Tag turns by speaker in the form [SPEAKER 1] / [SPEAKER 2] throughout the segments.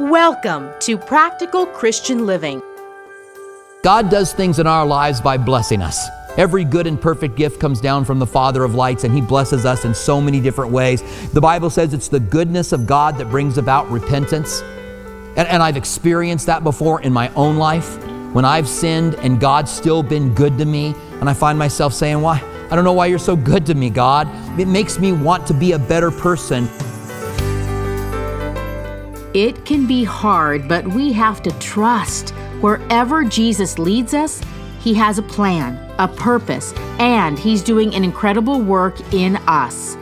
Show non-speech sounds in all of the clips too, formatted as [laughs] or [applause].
[SPEAKER 1] Welcome to Practical Christian Living.
[SPEAKER 2] God does things in our lives by blessing us. Every good and perfect gift comes down from the Father of lights, and He blesses us in so many different ways. The Bible says it's the goodness of God that brings about repentance. And, and, I've experienced that before in my own life when I've sinned and God's still been good to me. And I find myself saying, Why? I don't know why you're so good to me, God. It makes me want to be a better person.
[SPEAKER 3] It can be hard, but we have to trust. Wherever Jesus leads us, He has a plan, a purpose, and He's doing an incredible work in us.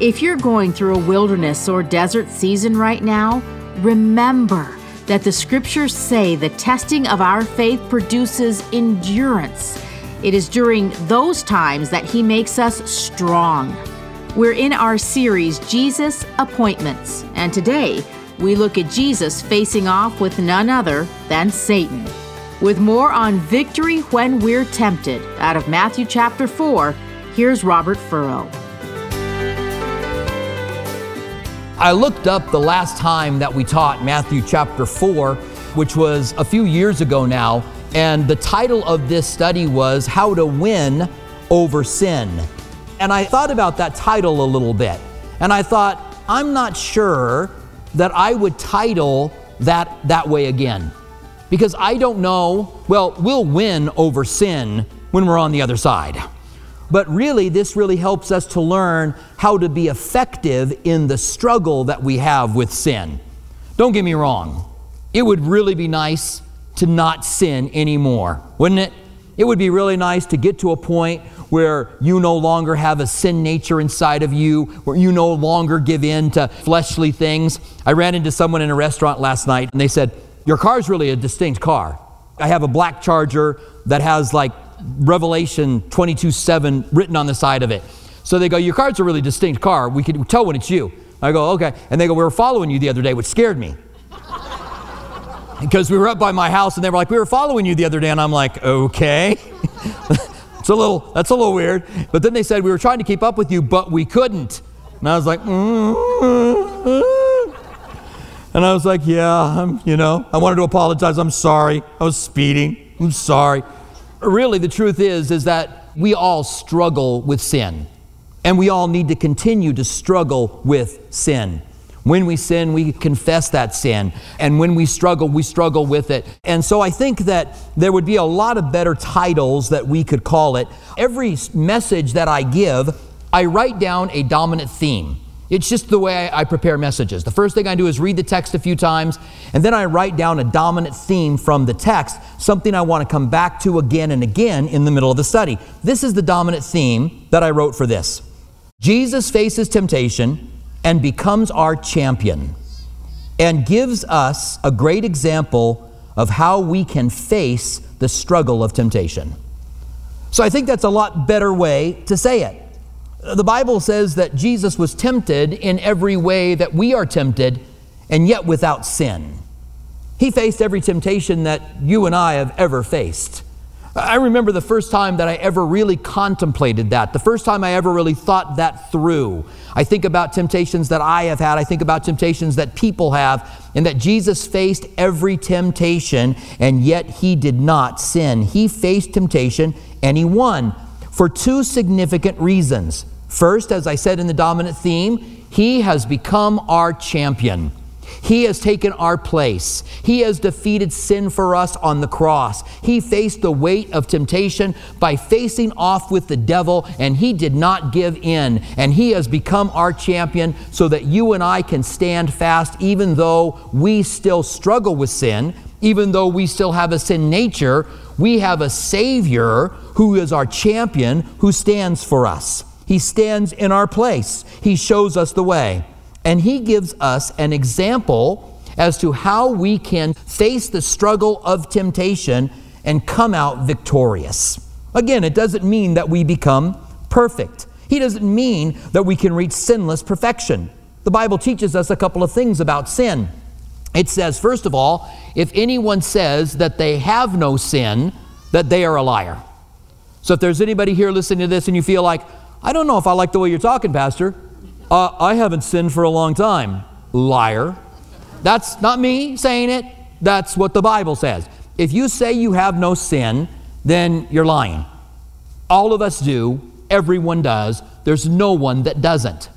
[SPEAKER 3] If you're going through a wilderness or desert season right now, remember that the scriptures say the testing of our faith produces endurance. It is during those times that He makes us strong. We're in our series, Jesus Appointments, and today we look at Jesus facing off with none other than Satan. With more on victory when we're tempted, out of Matthew chapter 4, here's Robert Furrow.
[SPEAKER 2] I looked up the last time that we taught Matthew chapter 4, which was a few years ago now, and the title of this study was How to Win Over Sin. And I thought about that title a little bit, and I thought, I'm not sure that I would title that that way again. Because I don't know, well, we'll win over sin when we're on the other side. But really, this really helps us to learn how to be effective in the struggle that we have with sin. Don't get me wrong, it would really be nice to not sin anymore, wouldn't it? It would be really nice to get to a point where you no longer have a sin nature inside of you, where you no longer give in to fleshly things. I ran into someone in a restaurant last night and they said, Your car's really a distinct car. I have a black charger that has like Revelation 22 7 written on the side of it. So they go, Your car's a really distinct car. We can tell when it's you. I go, Okay. And they go, We were following you the other day, which scared me. Because we were up by my house and they were like, We were following you the other day. And I'm like, Okay. [laughs] It's a little, that's a little weird. But then they said, we were trying to keep up with you, but we couldn't. And I was like, mm-hmm. and I was like, yeah, I'm, you know, I wanted to apologize. I'm sorry. I was speeding. I'm sorry. Really, the truth is, is that we all struggle with sin. And we all need to continue to struggle with sin. When we sin, we confess that sin. And when we struggle, we struggle with it. And so I think that there would be a lot of better titles that we could call it. Every message that I give, I write down a dominant theme. It's just the way I, prepare messages. The first thing I do is read the text a few times, and then I write down a dominant theme from the text, something I want to come back to again and again in the middle of the study. This is the dominant theme that I wrote for this Jesus faces temptation and becomes our champion and gives us a great example of how we can face the struggle of temptation. So I think that's a lot better way to say it. The Bible says that Jesus was tempted in every way that we are tempted, and yet without sin. He faced every temptation that you and I have ever faced. I remember the first time that I ever really contemplated that, the first time I ever really thought that through. I think about temptations that I have had, I think about temptations that people have, and that Jesus faced every temptation, and yet he did not sin. He faced temptation and he won for two significant reasons. First, as I said in the dominant theme, he has become our champion. He has taken our place. He has defeated sin for us on the cross. He faced the weight of temptation by facing off with the devil, and he did not give in. And he has become our champion so that you and I can stand fast, even though we still struggle with sin, even though we still have a sin nature. We have a Savior who is our champion who stands for us. He stands in our place, He shows us the way. And he gives us an example as to how we can face the struggle of temptation and come out victorious. Again, it doesn't mean that we become perfect. He doesn't mean that we can reach sinless perfection. The Bible teaches us a couple of things about sin. It says, first of all, if anyone says that they have no sin, that they are a liar. So if there's anybody here listening to this and you feel like, I don't know if I like the way you're talking, Pastor, uh, I haven't sinned for a long time. Liar. That's not me saying it, that's what the Bible says. If you say you have no sin, then you're lying. All of us do, everyone does. There's no one that doesn't.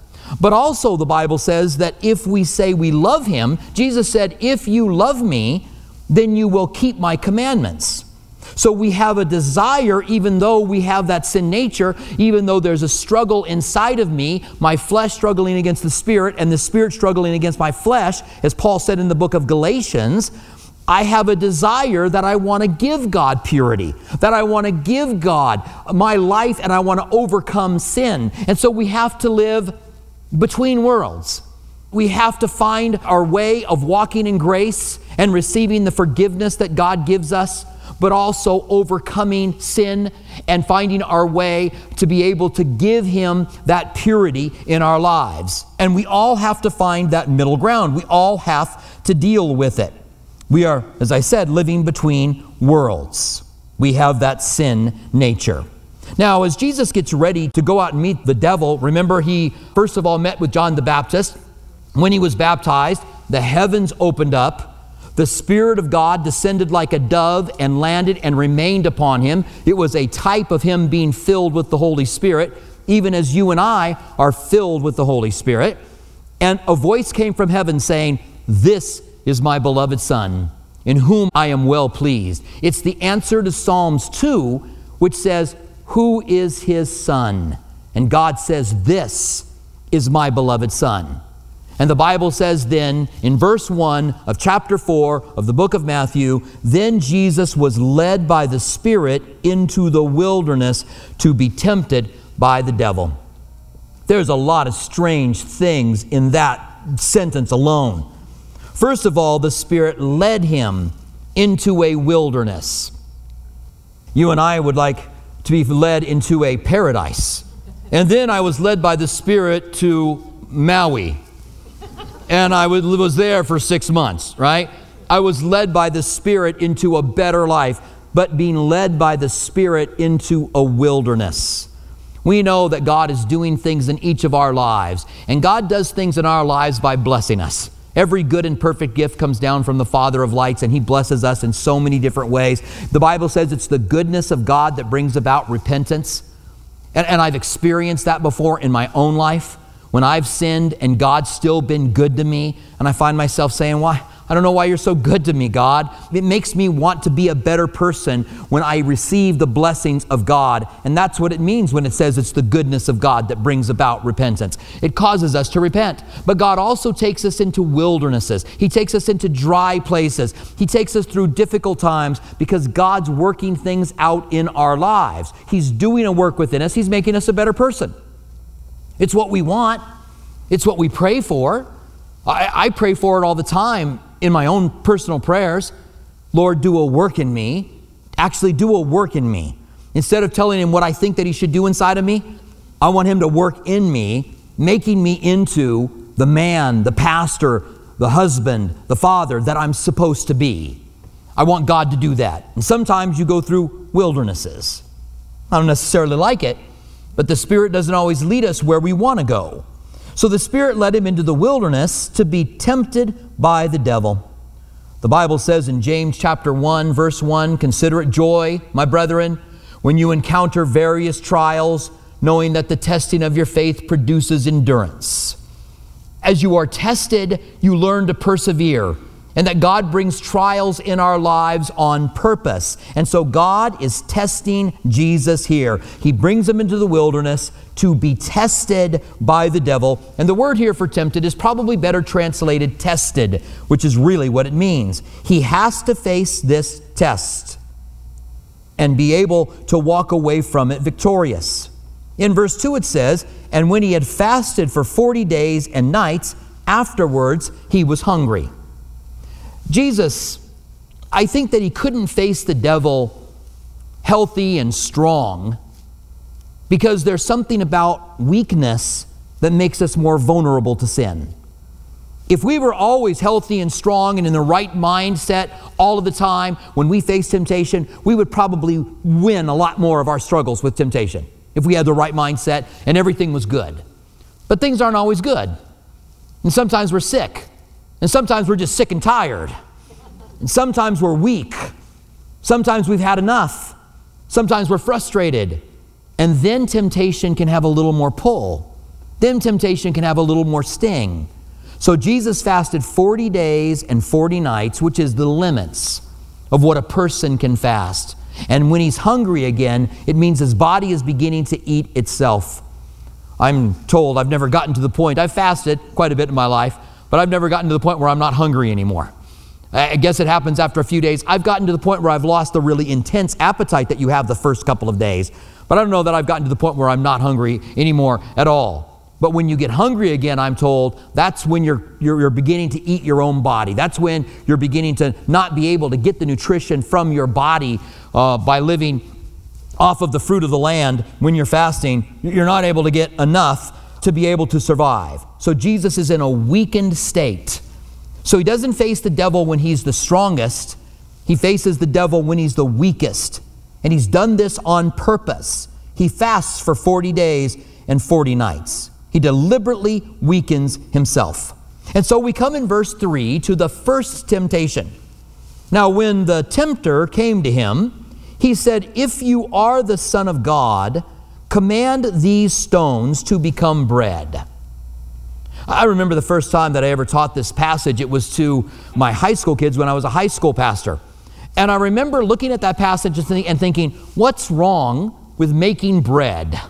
[SPEAKER 2] But also, the Bible says that if we say we love Him, Jesus said, If you love me, then you will keep my commandments. So we have a desire, even though we have that sin nature, even though there's a struggle inside of me, my flesh struggling against the spirit, and the spirit struggling against my flesh, as Paul said in the book of Galatians. I have a desire that I want to give God purity, that I want to give God my life, and I want to overcome sin. And so we have to live between worlds. We have to find our way of walking in grace and receiving the forgiveness that God gives us, but also overcoming sin and finding our way to be able to give Him that purity in our lives. And we all have to find that middle ground. We all have to deal with it. We are, as I said, living between worlds. We have that sin nature. Now, as Jesus gets ready to go out and meet the devil, remember he first of all met with John the Baptist. When he was baptized, the heavens opened up. The Spirit of God descended like a dove and landed and remained upon him. It was a type of him being filled with the Holy Spirit, even as you and I are filled with the Holy Spirit. And a voice came from heaven saying, This is my beloved Son, in whom I am well pleased. It's the answer to Psalms 2, which says, who is his son? And God says, This is my beloved son. And the Bible says then in verse 1 of chapter 4 of the book of Matthew, then Jesus was led by the Spirit into the wilderness to be tempted by the devil. There's a lot of strange things in that sentence alone. First of all, the Spirit led him into a wilderness. You and I would like to be led into a paradise. And then I was led by the Spirit to Maui. And I was there for six months, right? I was led by the Spirit into a better life, but being led by the Spirit into a wilderness. We know that God is doing things in each of our lives, and God does things in our lives by blessing us. Every good and perfect gift comes down from the Father of lights, and He blesses us in so many different ways. The Bible says it's the goodness of God that brings about repentance. And, and I've experienced that before in my own life when I've sinned and God's still been good to me, and I find myself saying, Why? I don't know why you're so good to me, God. It makes me want to be a better person when I receive the blessings of God. And that's what it means when it says it's the goodness of God that brings about repentance. It causes us to repent. But God also takes us into wildernesses, He takes us into dry places, He takes us through difficult times because God's working things out in our lives. He's doing a work within us, He's making us a better person. It's what we want, it's what we pray for. I, I pray for it all the time in my own personal prayers, Lord, do a work in me. Actually, do a work in me. Instead of telling him what I think that he should do inside of me, I want him to work in me, making me into the man, the pastor, the husband, the father that I'm supposed to be. I want God to do that. And sometimes you go through wildernesses. I don't necessarily like it, but the Spirit doesn't always lead us where we want to go. So the Spirit led him into the wilderness to be tempted by the devil. The Bible says in James chapter 1 verse 1, consider it joy, my brethren, when you encounter various trials, knowing that the testing of your faith produces endurance. As you are tested, you learn to persevere and that God brings trials in our lives on purpose. And so God is testing Jesus here. He brings him into the wilderness to be tested by the devil. And the word here for tempted is probably better translated tested, which is really what it means. He has to face this test and be able to walk away from it victorious. In verse 2, it says, And when he had fasted for 40 days and nights, afterwards he was hungry. Jesus, I think that he couldn't face the devil healthy and strong because there's something about weakness that makes us more vulnerable to sin. If we were always healthy and strong and in the right mindset all of the time when we face temptation, we would probably win a lot more of our struggles with temptation if we had the right mindset and everything was good. But things aren't always good. And sometimes we're sick And sometimes we're just sick and tired. And sometimes we're weak. Sometimes we've had enough. Sometimes we're frustrated. And then temptation can have a little more pull. Then temptation can have a little more sting. So Jesus fasted 40 days and 40 nights, which is the limits of what a person can fast. And when he's hungry again, it means his body is beginning to eat itself. I'm told I've never gotten to the point, I've fasted quite a bit in my life, but I've never gotten to the point where I'm not hungry anymore. I guess it happens after a few days. I've gotten to the point where I've lost the really intense appetite that you have the first couple of days. But I don't know that I've gotten to the point where I'm not hungry anymore at all. But when you get hungry again, I'm told, that's when you're, you're, you're, beginning to eat your own body. That's when you're beginning to not be able to get the nutrition from your body uh, by living off of the fruit of the land when you're fasting. You're not able to get enough to be able to survive. So Jesus is in a weakened state. So he doesn't face the devil when he's the strongest, he faces the devil when he's the weakest. And he's done this on purpose. He fasts for 40 days and 40 nights. He deliberately weakens himself. And so we come in verse 3 to the first temptation. Now, when the tempter came to him, he said, If you are the Son of God, command these stones to become bread. I remember the first time that I ever taught this passage, it was to my high school kids when I was a high school pastor. And I remember looking at that passage and thinking, what's wrong with making bread?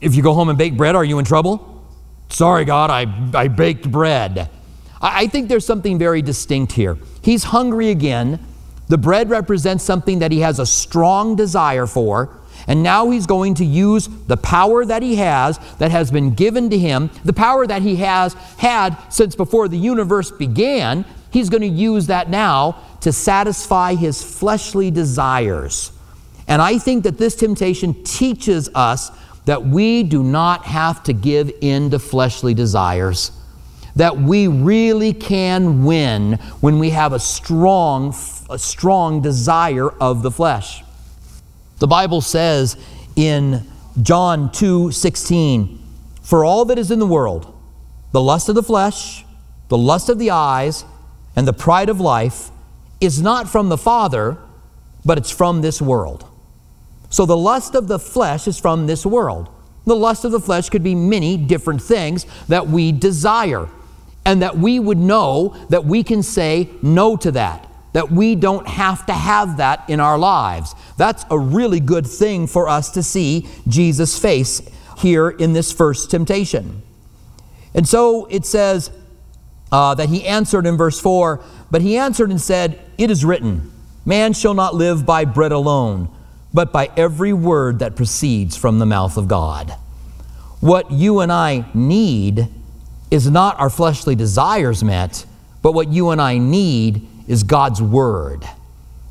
[SPEAKER 2] If you go home and bake bread, are you in trouble? Sorry, God, I, I baked bread. I, I think there's something very distinct here. He's hungry again. The bread represents something that he has a strong desire for. And now he's going to use the power that he has, that has been given to him, the power that he has had since before the universe began. He's going to use that now to satisfy his fleshly desires. And I think that this temptation teaches us that we do not have to give in to fleshly desires. That we really can win when we have a strong, a strong desire of the flesh. The Bible says in John 2 16, For all that is in the world, the lust of the flesh, the lust of the eyes, and the pride of life is not from the Father, but it's from this world. So the lust of the flesh is from this world. The lust of the flesh could be many different things that we desire, and that we would know that we can say no to that, that we don't have to have that in our lives. That's a really good thing for us to see Jesus face here in this first temptation. And so it says uh, that he answered in verse 4 But he answered and said, It is written, Man shall not live by bread alone but by every word that proceeds from the mouth of God. What you and I need is not our fleshly desires met, but what you and I need is God's Word.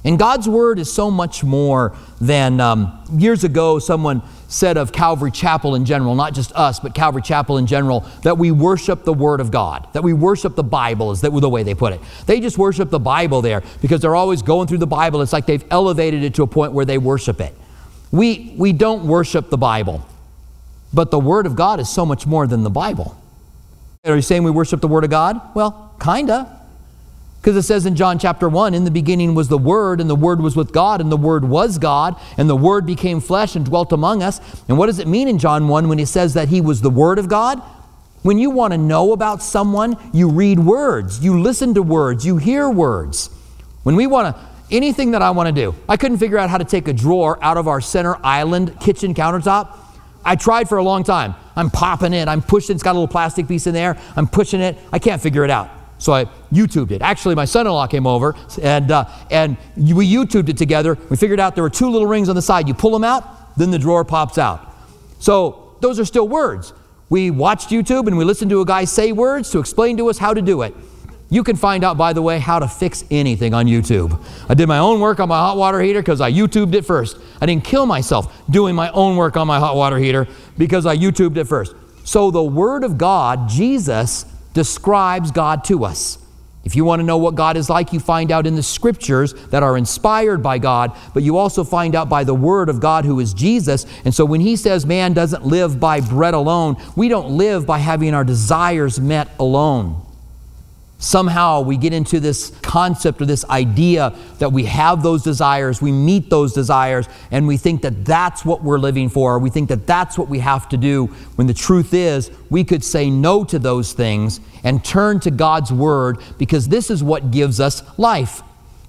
[SPEAKER 2] And God's Word is so much more than um, years ago, someone said of Calvary Chapel in general, not just us, but Calvary Chapel in general, that we worship the Word of God, that we worship the Bible, is that the way they put it. They just worship the Bible there because they're always going through the Bible. It's like they've elevated it to a point where they worship it. We, we don't worship the Bible, but the Word of God is so much more than the Bible. Are you saying we worship the Word of God? Well, kinda. Because it says in John chapter 1, in the beginning was the Word, and the Word was with God, and the Word was God, and the Word became flesh and dwelt among us. And what does it mean in John 1 when he says that he was the Word of God? When you want to know about someone, you read words, you listen to words, you hear words. When we want to, anything that I want to do, I couldn't figure out how to take a drawer out of our center island kitchen countertop. I tried for a long time. I'm popping it, I'm pushing, it's got a little plastic piece in there, I'm pushing it, I can't figure it out. So I YouTubed it. Actually, my son-in-law came over and, uh, and we YouTubed it together. We figured out there were two little rings on the side. You pull them out, then the drawer pops out. So those are still words. We watched YouTube and we listened to a guy say words to explain to us how to do it. You can find out, by the way, how to fix anything on YouTube. I did my own work on my hot water heater because I YouTubed it first. I didn't kill myself doing my own work on my hot water heater because I YouTubed it first. So the Word of God, Jesus, describes God to us. If you want to know what God is like, you find out in the scriptures that are inspired by God, but you also find out by the Word of God who is Jesus. And so when He says man doesn't live by bread alone, we don't live by having our desires met alone. Somehow we get into this concept or this idea that we have those desires, we meet those desires, and we think that that's what we're living for. We think that that's what we have to do. When the truth is, we could say no to those things and turn to God's word because this is what gives us life.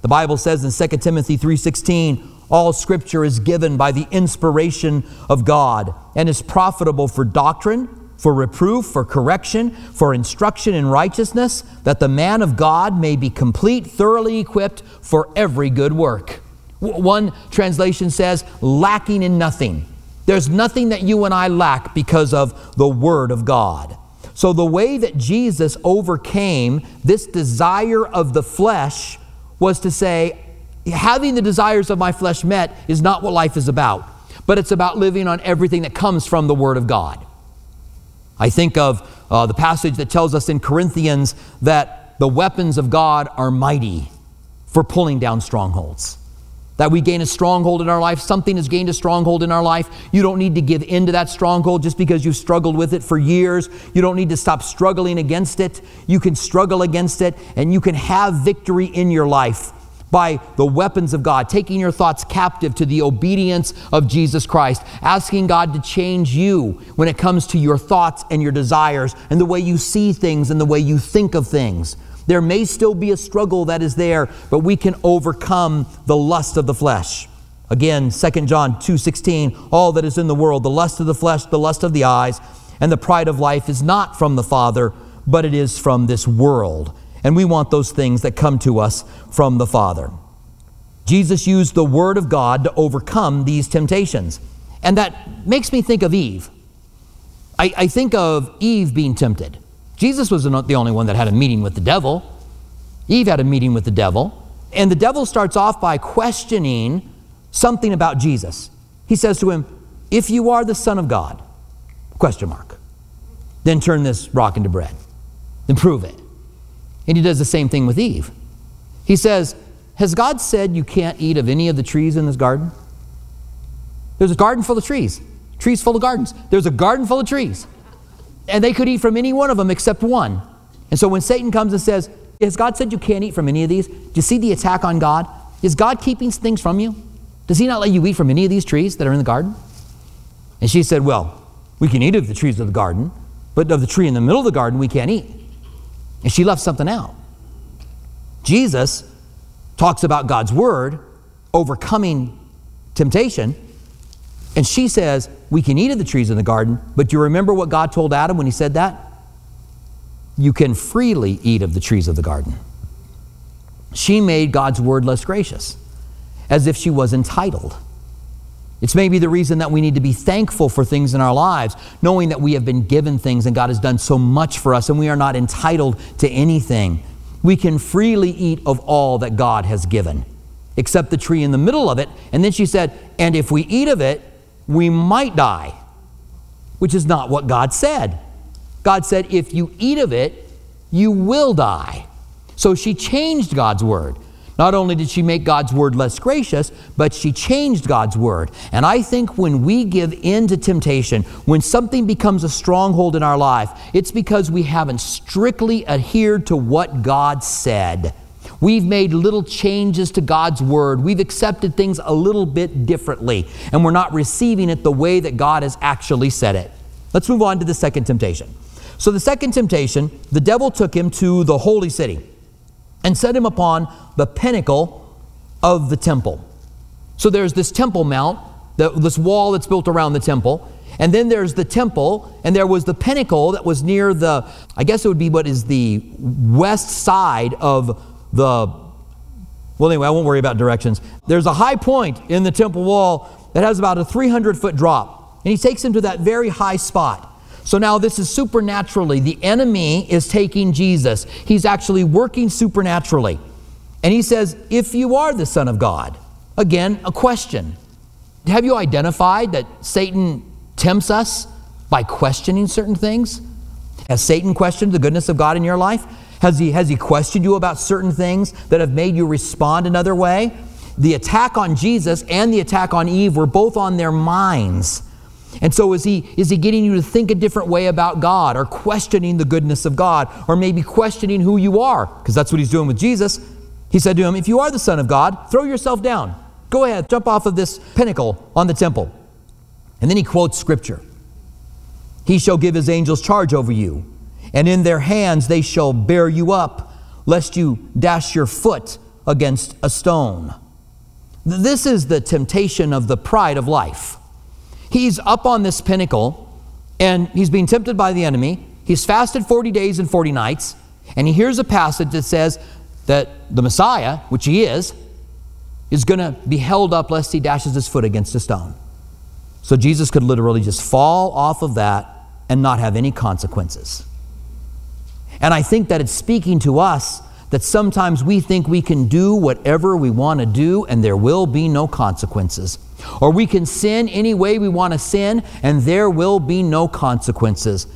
[SPEAKER 2] The Bible says in 2 Timothy 3:16, all scripture is given by the inspiration of God and is profitable for doctrine, for reproof, for correction, for instruction in righteousness, that the man of God may be complete, thoroughly equipped for every good work. One translation says, lacking in nothing. There's nothing that you and I lack because of the Word of God. So, the way that Jesus overcame this desire of the flesh was to say, having the desires of my flesh met is not what life is about, but it's about living on everything that comes from the Word of God. I think of uh, the passage that tells us in Corinthians that the weapons of God are mighty for pulling down strongholds. That we gain a stronghold in our life, something has gained a stronghold in our life. You don't need to give in to that stronghold just because you've struggled with it for years. You don't need to stop struggling against it. You can struggle against it and you can have victory in your life by the weapons of God, taking your thoughts captive to the obedience of Jesus Christ, asking God to change you when it comes to your thoughts and your desires and the way you see things and the way you think of things. There may still be a struggle that is there, but we can overcome the lust of the flesh. Again, 2 John 2:16, all that is in the world, the lust of the flesh, the lust of the eyes, and the pride of life is not from the Father, but it is from this world. And we want those things that come to us from the Father. Jesus used the Word of God to overcome these temptations. And that makes me think of Eve. I, I think of Eve being tempted. Jesus was not the only one that had a meeting with the devil. Eve had a meeting with the devil. And the devil starts off by questioning something about Jesus. He says to him, If you are the Son of God, question mark, then turn this rock into bread. Then prove it. And he does the same thing with Eve. He says, Has God said you can't eat of any of the trees in this garden? There's a garden full of trees, trees full of gardens. There's a garden full of trees. And they could eat from any one of them except one. And so when Satan comes and says, Has God said you can't eat from any of these? Do you see the attack on God? Is God keeping things from you? Does he not let you eat from any of these trees that are in the garden? And she said, Well, we can eat of the trees of the garden, but of the tree in the middle of the garden, we can't eat. And she left something out. Jesus talks about God's word overcoming temptation. And she says, We can eat of the trees in the garden, but do you remember what God told Adam when he said that? You can freely eat of the trees of the garden. She made God's word less gracious, as if she was entitled. It's maybe the reason that we need to be thankful for things in our lives, knowing that we have been given things and God has done so much for us and we are not entitled to anything. We can freely eat of all that God has given, except the tree in the middle of it. And then she said, And if we eat of it, we might die, which is not what God said. God said, If you eat of it, you will die. So she changed God's word. Not only did she make God's word less gracious, but she changed God's word. And I think when we give in to temptation, when something becomes a stronghold in our life, it's because we haven't strictly adhered to what God said. We've made little changes to God's word. We've accepted things a little bit differently, and we're not receiving it the way that God has actually said it. Let's move on to the second temptation. So, the second temptation, the devil took him to the holy city and set him upon the pinnacle of the temple. So there's this temple mount, this wall that's built around the temple. And then there's the temple, and there was the pinnacle that was near the, I guess it would be what is the west side of the, well, anyway, I won't worry about directions. There's a high point in the temple wall that has about a 300 foot drop. And he takes him to that very high spot. So now this is supernaturally. The enemy is taking Jesus. He's actually working supernaturally. And he says, If you are the Son of God, again, a question. Have you identified that Satan tempts us by questioning certain things? Has Satan questioned the goodness of God in your life? Has he, has he questioned you about certain things that have made you respond another way? The attack on Jesus and the attack on Eve were both on their minds. And so is he is he getting you to think a different way about God or questioning the goodness of God or maybe questioning who you are because that's what he's doing with Jesus. He said to him, "If you are the son of God, throw yourself down. Go ahead, jump off of this pinnacle on the temple." And then he quotes scripture. He shall give his angels charge over you, and in their hands they shall bear you up, lest you dash your foot against a stone. This is the temptation of the pride of life. He's up on this pinnacle and he's being tempted by the enemy. He's fasted 40 days and 40 nights, and he hears a passage that says that the Messiah, which he is, is going to be held up lest he dashes his foot against a stone. So Jesus could literally just fall off of that and not have any consequences. And I think that it's speaking to us that sometimes we think we can do whatever we want to do and there will be no consequences. Or we can sin any way we want to sin and there will be no consequences.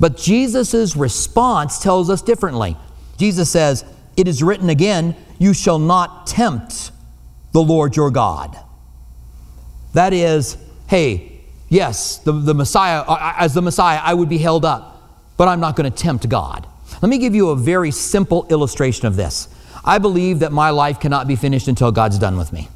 [SPEAKER 2] But Jesus' response tells us differently. Jesus says, It is written again, you shall not tempt the Lord your God. That is, hey, yes, the, the Messiah, as the Messiah, I would be held up, but I'm not going to tempt God. Let me give you a very simple illustration of this. I believe that my life cannot be finished until God's done with me.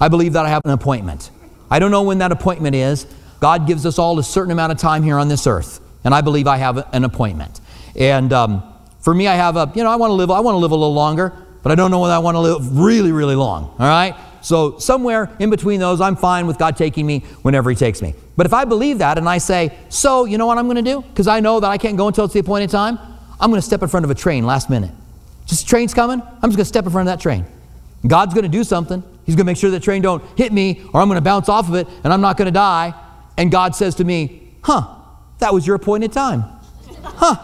[SPEAKER 2] I believe that I have an appointment. I don't know when that appointment is. God gives us all a certain amount of time here on this earth, and I believe I have an appointment. And um, for me, I have a, you know, I want to live, I want to live a little longer, but I don't know when I want to live really, really long. All right. So somewhere in between those, I'm fine with God taking me whenever He takes me. But if I believe that and I say, so you know what I'm going to do? Because I know that I can't go until it's the appointed time. I'm going to step in front of a train last minute. Just train's coming. I'm just going to step in front of that train. God's going to do something. He's going to make sure that train don't hit me or I'm going to bounce off of it and I'm not going to die. And God says to me, "Huh, that was your appointed time. Huh.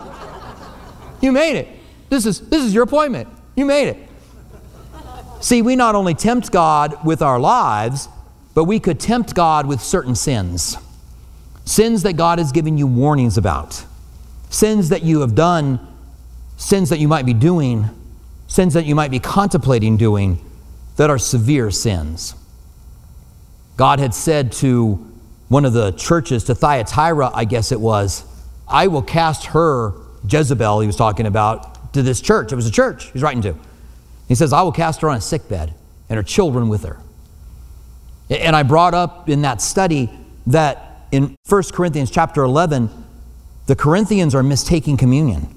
[SPEAKER 2] You made it. This is this is your appointment. You made it." See, we not only tempt God with our lives, but we could tempt God with certain sins. Sins that God has given you warnings about sins that you have done, sins that you might be doing, sins that you might be contemplating doing that are severe sins. God had said to one of the churches, to Thyatira, I guess it was, I will cast her, Jezebel, he was talking about, to this church. It was a church he's writing to. He says, I will cast her on a sick bed and her children with her. And I brought up in that study that in 1 Corinthians chapter 11, the Corinthians are mistaking communion.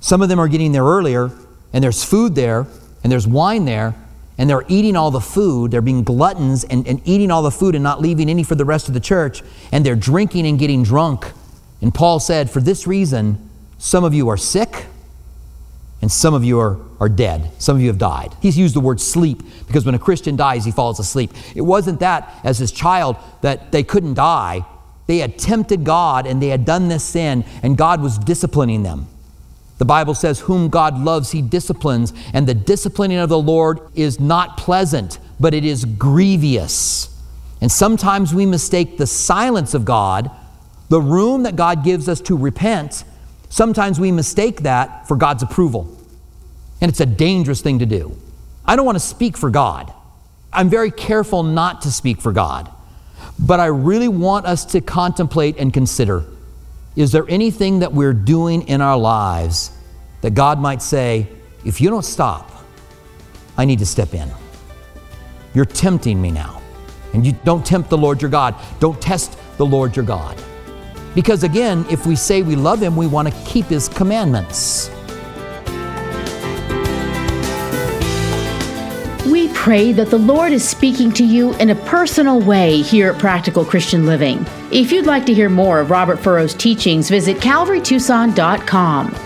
[SPEAKER 2] Some of them are getting there earlier, and there's food there, and there's wine there, and they're eating all the food. They're being gluttons and, and eating all the food and not leaving any for the rest of the church, and they're drinking and getting drunk. And Paul said, For this reason, some of you are sick, and some of you are, are dead. Some of you have died. He's used the word sleep because when a Christian dies, he falls asleep. It wasn't that, as his child, that they couldn't die. They had tempted God and they had done this sin, and God was disciplining them. The Bible says, Whom God loves, he disciplines, and the disciplining of the Lord is not pleasant, but it is grievous. And sometimes we mistake the silence of God, the room that God gives us to repent, sometimes we mistake that for God's approval. And it's a dangerous thing to do. I don't want to speak for God. I'm very careful not to speak for God. But I really want us to contemplate and consider is there anything that we're doing in our lives that God might say, if you don't stop, I need to step in? You're tempting me now. And you don't tempt the Lord your God. Don't test the Lord your God. Because again, if we say we love Him, we want to keep His commandments.
[SPEAKER 3] Pray that the Lord is speaking to you in a personal way here at Practical Christian Living. If you'd like to hear more of Robert Furrow's teachings, visit calvarytucson.com.